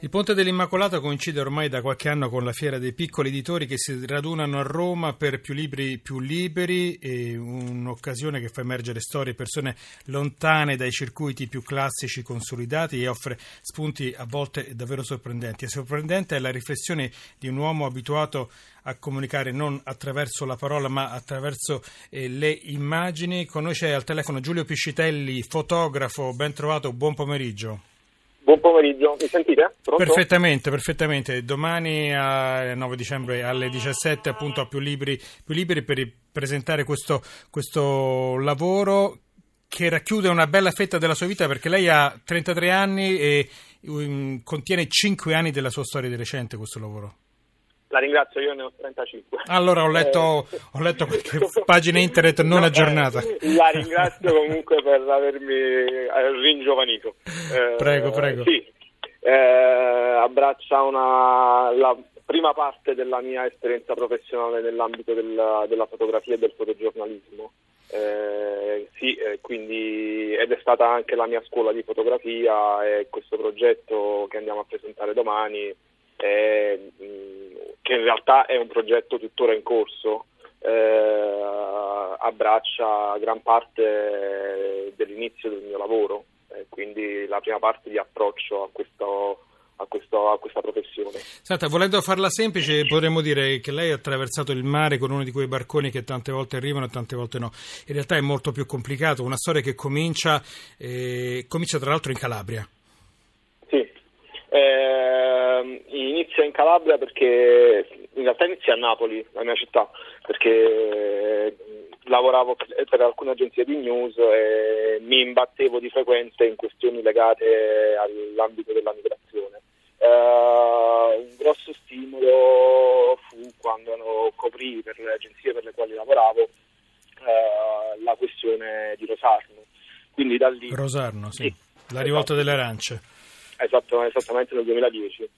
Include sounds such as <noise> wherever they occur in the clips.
Il Ponte dell'Immacolata coincide ormai da qualche anno con la fiera dei piccoli editori che si radunano a Roma per più libri più liberi, un'occasione che fa emergere storie e persone lontane dai circuiti più classici consolidati e offre spunti a volte davvero sorprendenti. E sorprendente è la riflessione di un uomo abituato a comunicare non attraverso la parola ma attraverso eh, le immagini. Con noi c'è al telefono Giulio Piscitelli, fotografo, ben trovato, buon pomeriggio. Pomeriggio, mi sentite? Pronto? Perfettamente, perfettamente. Domani a 9 dicembre alle 17 appunto a più libri, più libri per presentare questo, questo lavoro che racchiude una bella fetta della sua vita perché lei ha 33 anni e um, contiene 5 anni della sua storia di recente questo lavoro. La ringrazio, io ne ho 35. Allora ho letto, eh, ho letto qualche pagina internet non no, aggiornata. Eh, la ringrazio comunque per avermi eh, ringiovanito. Eh, prego, prego. Sì, eh, abbraccia una, la prima parte della mia esperienza professionale nell'ambito della, della fotografia e del fotogiornalismo. Eh, sì, eh, quindi, ed è stata anche la mia scuola di fotografia e questo progetto che andiamo a presentare domani eh, che in realtà è un progetto tuttora in corso, eh, abbraccia gran parte dell'inizio del mio lavoro, eh, quindi la prima parte di approccio a questo, a, questo, a, questa professione. Senta, volendo farla semplice, potremmo dire che lei ha attraversato il mare con uno di quei barconi che tante volte arrivano e tante volte no. In realtà è molto più complicato, una storia che comincia, eh, comincia tra l'altro in Calabria. Sì, eh, inizia in Calabria perché in realtà inizia a Napoli, la mia città, perché lavoravo per alcune agenzie di news e mi imbattevo di frequente in questioni legate all'ambito della migrazione. Uh, un grosso stimolo fu quando coprì per le agenzie per le quali lavoravo uh, la questione di Rosarno. Quindi da lì, Rosarno, sì. sì la rivolta esatto. delle arance. Esatto, esattamente nel 2010.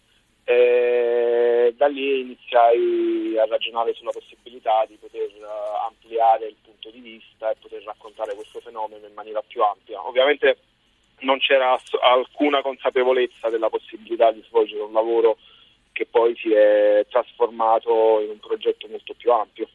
E da lì iniziai a ragionare sulla possibilità di poter ampliare il punto di vista e poter raccontare questo fenomeno in maniera più ampia. Ovviamente non c'era alcuna consapevolezza della possibilità di svolgere un lavoro che poi si è trasformato in un progetto molto più ampio.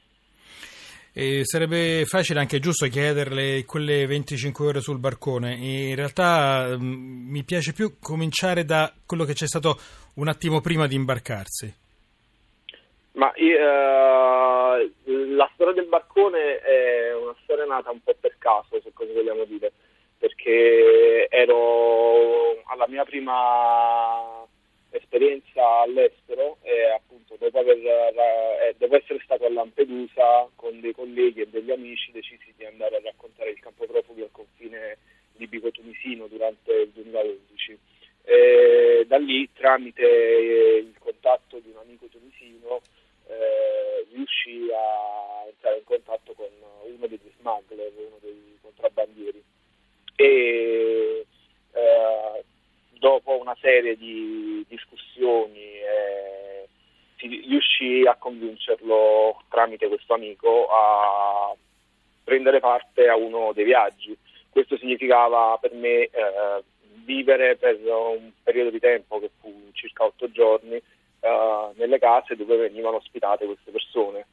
E sarebbe facile anche giusto chiederle quelle 25 ore sul barcone. In realtà mh, mm, mi piace più cominciare da quello che c'è stato un attimo prima di imbarcarsi. Ma uh, la storia del barcone è una storia nata un po' per caso, se così vogliamo dire, perché ero alla mia prima esperienza all'estero e appunto dopo, aver, eh, dopo essere stato a Lampedusa con dei colleghi e degli amici decisi di andare a raccontare il campo profughi al confine libico-tunisino durante il 2011. Tramite il contatto di un amico tunisino, eh, riuscì a entrare in contatto con uno degli smuggler, uno dei contrabbandieri. E eh, dopo una serie di discussioni eh, riuscì a convincerlo tramite questo amico a prendere parte a uno dei viaggi. Questo significava per me eh, vivere per un periodo di tempo che circa otto giorni eh, nelle case dove venivano ospitate queste persone.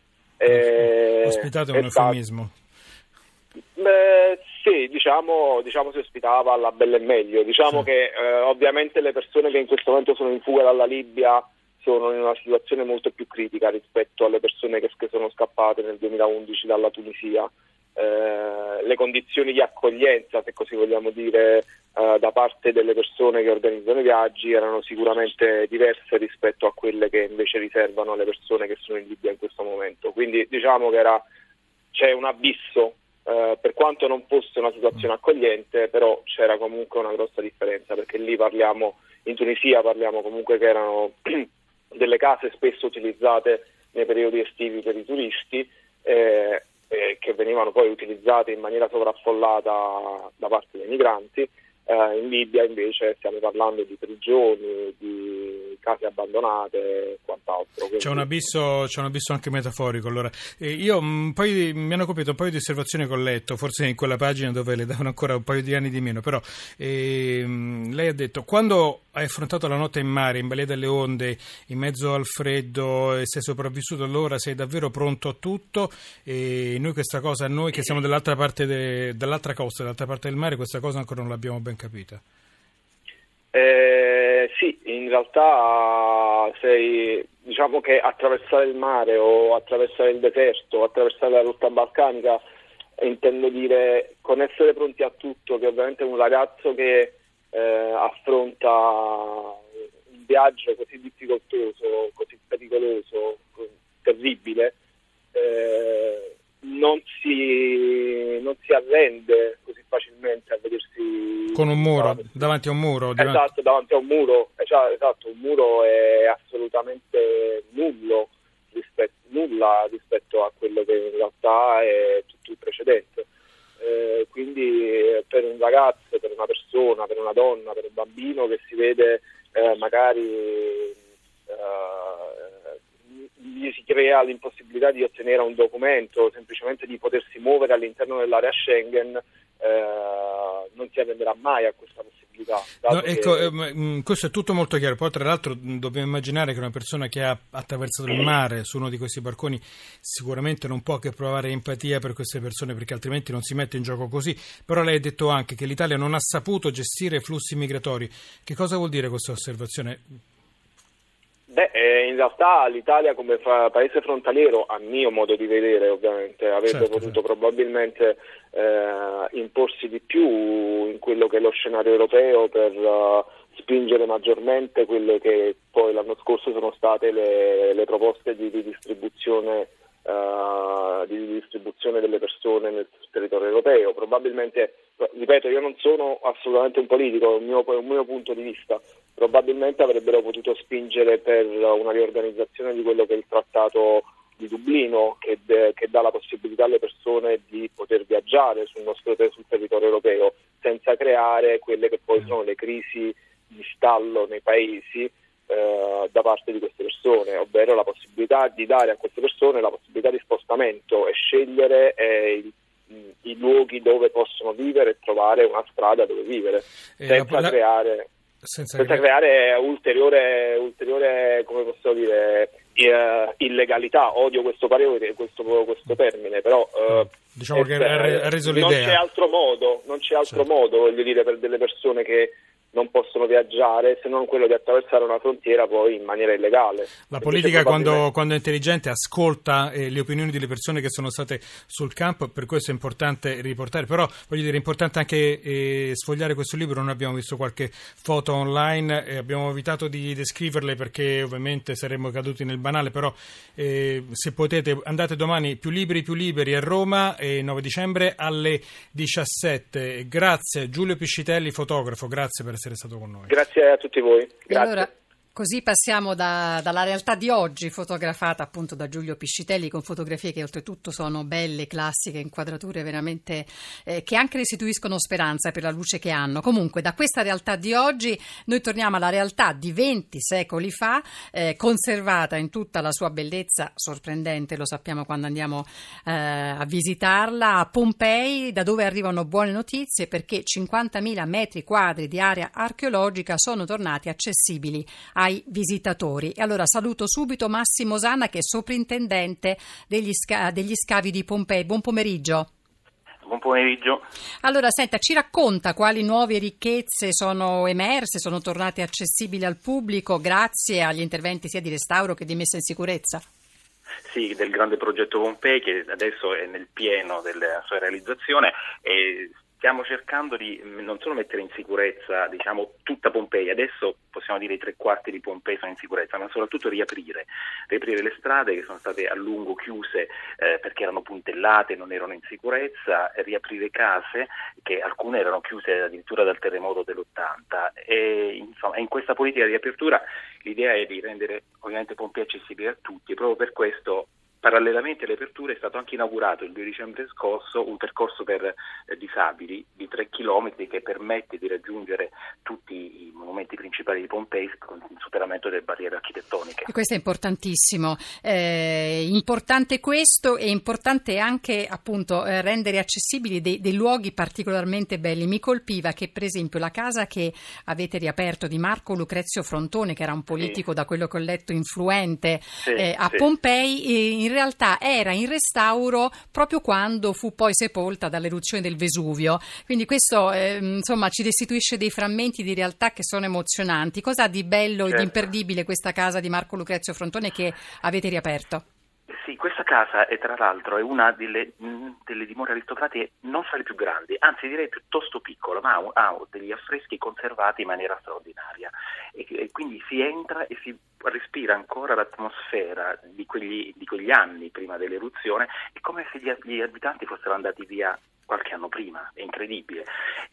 Ospitate è un eufemismo. Beh, sì, diciamo, diciamo, si ospitava alla bella e meglio. Diciamo sì. che eh, ovviamente le persone che in questo momento sono in fuga dalla Libia sono in una situazione molto più critica rispetto alle persone che, che sono scappate nel 2011 dalla Tunisia. Eh, le condizioni di accoglienza, se così vogliamo dire, eh, da parte delle persone che organizzano i viaggi erano sicuramente diverse rispetto a quelle che invece riservano alle persone che sono in Libia in questo momento. Quindi diciamo che era, c'è un abisso eh, per quanto non fosse una situazione accogliente, però c'era comunque una grossa differenza perché lì parliamo, in Tunisia parliamo comunque che erano <clears throat> delle case spesso utilizzate nei periodi estivi per i turisti eh, eh, che venivano poi utilizzate in maniera sovraffollata da parte dei migranti. Eh, in Libia invece stiamo parlando di prigioni, di case abbandonate e quant'altro. Quindi... C'è, un abisso, c'è, un abisso, anche metaforico. Allora. Eh, io un di, mi hanno colpito un paio di osservazioni che ho letto, forse in quella pagina dove le davano ancora un paio di anni di meno, però eh, lei ha detto quando hai affrontato la notte in mare, in balia delle onde, in mezzo al freddo e sei sopravvissuto allora, sei davvero pronto a tutto e noi questa cosa, noi che siamo dall'altra parte de, dall'altra costa, dall'altra parte del mare, questa cosa ancora non l'abbiamo ben capita. Eh, sì, in realtà sei, diciamo che attraversare il mare o attraversare il deserto, attraversare la rotta balcanica, intendo dire con essere pronti a tutto, che ovviamente un ragazzo che eh, affronta un viaggio così difficoltoso, così pericoloso, terribile, eh, non, si, non si arrende così facilmente con un muro davanti, a un muro davanti... esatto davanti a un muro cioè, esatto un muro è assolutamente nullo rispetto, nulla rispetto a quello che in realtà è tutto il precedente. Eh, quindi eh, per un ragazzo per una persona per una donna per un bambino che si vede eh, magari eh, gli si crea l'impossibilità di ottenere un documento, semplicemente di potersi muovere all'interno dell'area Schengen, eh, non si arrenderà mai a questa possibilità. No, ecco, che... eh, mm, questo è tutto molto chiaro. Poi, tra l'altro, mm, dobbiamo immaginare che una persona che ha attraversato il mare su uno di questi barconi sicuramente non può che provare empatia per queste persone, perché altrimenti non si mette in gioco così. Però lei ha detto anche che l'Italia non ha saputo gestire flussi migratori. Che cosa vuol dire questa osservazione? Beh, eh, in realtà l'Italia come fa- paese frontaliero, a mio modo di vedere ovviamente, avrebbe certo, potuto certo. probabilmente eh, imporsi di più in quello che è lo scenario europeo per uh, spingere maggiormente quelle che poi l'anno scorso sono state le, le proposte di, di distribuzione uh, di distribuzione delle persone nel territorio europeo. Probabilmente, ripeto, io non sono assolutamente un politico, è un mio, un mio punto di vista, probabilmente avrebbero potuto spingere per una riorganizzazione di quello che è il trattato di Dublino che, de, che, dà la possibilità alle persone di poter viaggiare sul nostro sul territorio europeo senza creare quelle che poi sono le crisi di stallo nei paesi eh, da parte di queste persone, ovvero la possibilità di dare a queste persone la possibilità di spostamento e scegliere eh, il, i luoghi dove possono vivere e trovare una strada dove vivere, senza, la... creare, senza, senza creare ulteriore, ulteriore, come posso dire, illegalità. Odio questo parere, questo, questo termine, però uh, diciamo che ha reso l'idea. Non c'è altro modo, non c'è altro certo. modo, voglio dire, per delle persone che non possono viaggiare se non quello di attraversare una frontiera poi in maniera illegale. La politica quando, quando, è intelligente ascolta eh, le opinioni delle persone che sono state sul campo, per questo è importante riportare, però voglio dire è importante anche eh, sfogliare questo libro, noi abbiamo visto qualche foto online e abbiamo evitato di descriverle perché ovviamente saremmo caduti nel banale, però eh, se potete andate domani più liberi più liberi a Roma, 9 dicembre alle 17. Grazie Giulio Piscitelli, fotografo, grazie per essere stato con noi. Grazie a tutti voi. Grazie. Allora, Così passiamo da, dalla realtà di oggi, fotografata appunto da Giulio Piscitelli, con fotografie che oltretutto sono belle, classiche, inquadrature veramente eh, che anche restituiscono speranza per la luce che hanno. Comunque, da questa realtà di oggi noi torniamo alla realtà di 20 secoli fa, eh, conservata in tutta la sua bellezza sorprendente, lo sappiamo quando andiamo eh, a visitarla, a Pompei, da dove arrivano buone notizie perché 50.000 metri quadri di area archeologica sono tornati accessibili ai visitatori. E allora saluto subito Massimo Sanna che è soprintendente degli, sca- degli scavi di Pompei. Buon pomeriggio. Buon pomeriggio. Allora, senta, ci racconta quali nuove ricchezze sono emerse, sono tornate accessibili al pubblico grazie agli interventi sia di restauro che di messa in sicurezza? Sì, del grande progetto Pompei che adesso è nel pieno della sua realizzazione e stiamo cercando di mm, non solo mettere in sicurezza diciamo, tutta Pompei, adesso possiamo dire i tre quarti di Pompei sono in sicurezza, ma soprattutto riaprire, riaprire le strade che sono state a lungo chiuse eh, perché erano puntellate, non erano in sicurezza, riaprire case che alcune erano chiuse addirittura dal terremoto dell'80 e insomma in questa politica di riapertura l'idea è di rendere ovviamente Pompei accessibile a tutti e proprio per questo parallelamente alle aperture è stato anche inaugurato il 2 dicembre scorso un percorso per eh, disabili di 3 km che permette di raggiungere tutti i monumenti principali di Pompei con il superamento delle barriere architettoniche. E questo è importantissimo. Eh, importante questo e importante anche appunto eh, rendere accessibili dei, dei, luoghi particolarmente belli. Mi colpiva che per esempio la casa che avete riaperto di Marco Lucrezio Frontone, che era un politico sì. da quello che ho letto influente sì, eh, a sì. Pompei, eh, in realtà era in restauro proprio quando fu poi sepolta dall'eruzione del Vesuvio. Quindi questo eh, insomma ci restituisce dei frammenti di realtà che sono emozionanti. Cosa ha di bello certo. e di certo. imperdibile questa casa di Marco Lucrezio Frontone che avete riaperto? Sì, questa casa è tra l'altro è una delle, delle, dimore aristocratiche non fra le più grandi, anzi direi piuttosto piccola, ma ha, ha degli affreschi conservati in maniera straordinaria e, quindi si entra e si respira ancora l'atmosfera di quegli, di quegli anni prima dell'eruzione, è come se gli, gli abitanti fossero andati via qualche anno prima, è incredibile.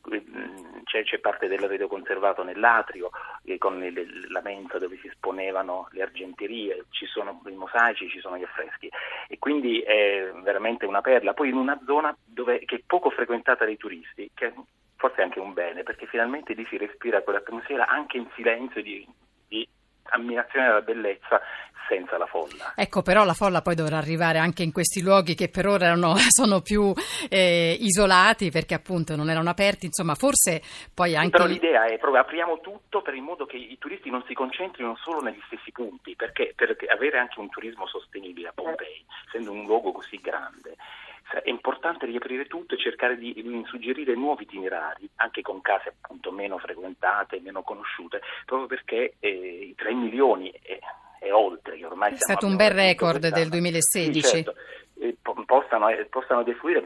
Mm, c'è, c'è parte dell'arredo conservato nell'atrio, eh, con le, la mensa dove si esponevano le argenterie, ci sono i mosaici, ci sono gli affreschi e quindi è veramente una perla. Poi in una zona dove, che è poco frequentata dai turisti, che forse è anche un bene, perché finalmente lì si respira quell'atmosfera anche in silenzio di, di ammirazione della bellezza senza la folla. Ecco, però la folla poi dovrà arrivare anche in questi luoghi che per ora erano, <laughs> sono più eh, isolati perché appunto non erano aperti, insomma, forse poi anche... Però l'idea è proprio apriamo tutto per il modo che i turisti non si concentrino solo negli stessi punti, perché per avere anche un turismo sostenibile a Pompei, essendo un luogo così grande, è importante riaprire tutto e cercare di suggerire nuovi itinerari, anche con case appunto meno frequentate, meno conosciute, proprio perché eh, i 3 milioni e, e, oltre, che ormai è stato un bel record del 2016. Sì, certo, eh, possano, eh, possano defluire,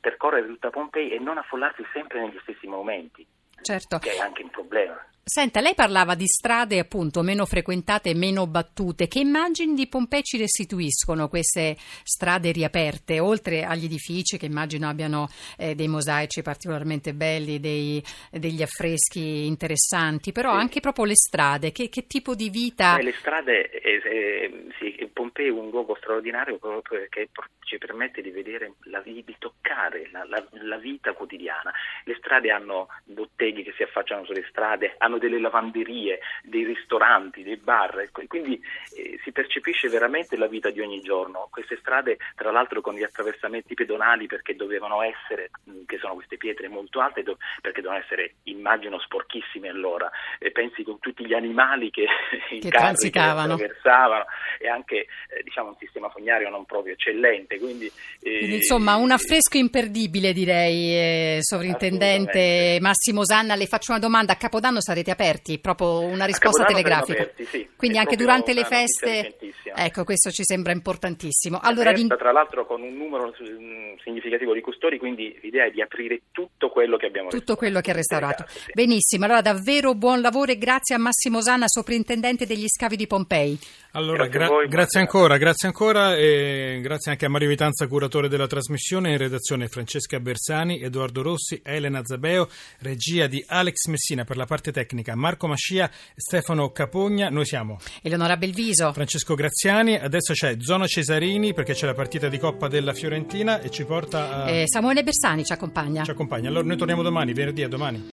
percorrere tutta Pompei e non affollarsi sempre negli stessi momenti, certo. che è anche un problema. Senta, lei parlava di strade appunto meno frequentate meno battute. Che immagini di Pompei ci restituiscono queste strade riaperte, oltre agli edifici che immagino abbiano eh, dei mosaici particolarmente belli, dei, degli affreschi interessanti, però sì. anche proprio le strade, che, che tipo di vita... Eh, le strade, eh, eh sì, Pompei è un luogo straordinario proprio perché ci permette di vedere, la, di toccare la, la, la vita quotidiana. Le strade hanno botteghe che si affacciano sulle strade, hanno delle lavanderie, dei ristoranti, dei bar, ecco, quindi eh, si percepisce veramente la vita di ogni giorno. Queste strade, tra l'altro con gli attraversamenti pedonali perché dovevano essere, che sono queste pietre molto alte, do, perché devono essere, immagino, sporchissime allora, e pensi con tutti gli animali che, <laughs> che transitavano. Che attraversavano e anche eh, diciamo, un sistema fognario non proprio eccellente. Quindi, eh, quindi insomma un affresco imperdibile direi, eh, sovrintendente Massimo Sanna, le faccio una domanda, a Capodanno sarete siete aperti, proprio una risposta telegrafica. Aperti, sì. Quindi anche durante le feste. Ecco, questo ci sembra importantissimo. Allora, Aperta, tra l'altro con un numero significativo di custori, quindi l'idea è di aprire tutto quello che abbiamo Tutto quello che è restaurato. Case, sì. Benissimo, allora davvero buon lavoro e grazie a Massimo Sanna, soprintendente degli scavi di Pompei. Allora, grazie, gra- voi, grazie ancora, grazie ancora e grazie anche a Mario Vitanza, curatore della trasmissione, in redazione Francesca Bersani, Edoardo Rossi, Elena Zabeo, regia di Alex Messina per la parte tecnica, Marco Mascia, Stefano Capogna, noi siamo Eleonora Belviso, Francesco Graziani, adesso c'è Zona Cesarini perché c'è la partita di Coppa della Fiorentina e ci porta a... Eh, Samuele Bersani ci accompagna. Ci accompagna, allora noi torniamo domani, venerdì a domani.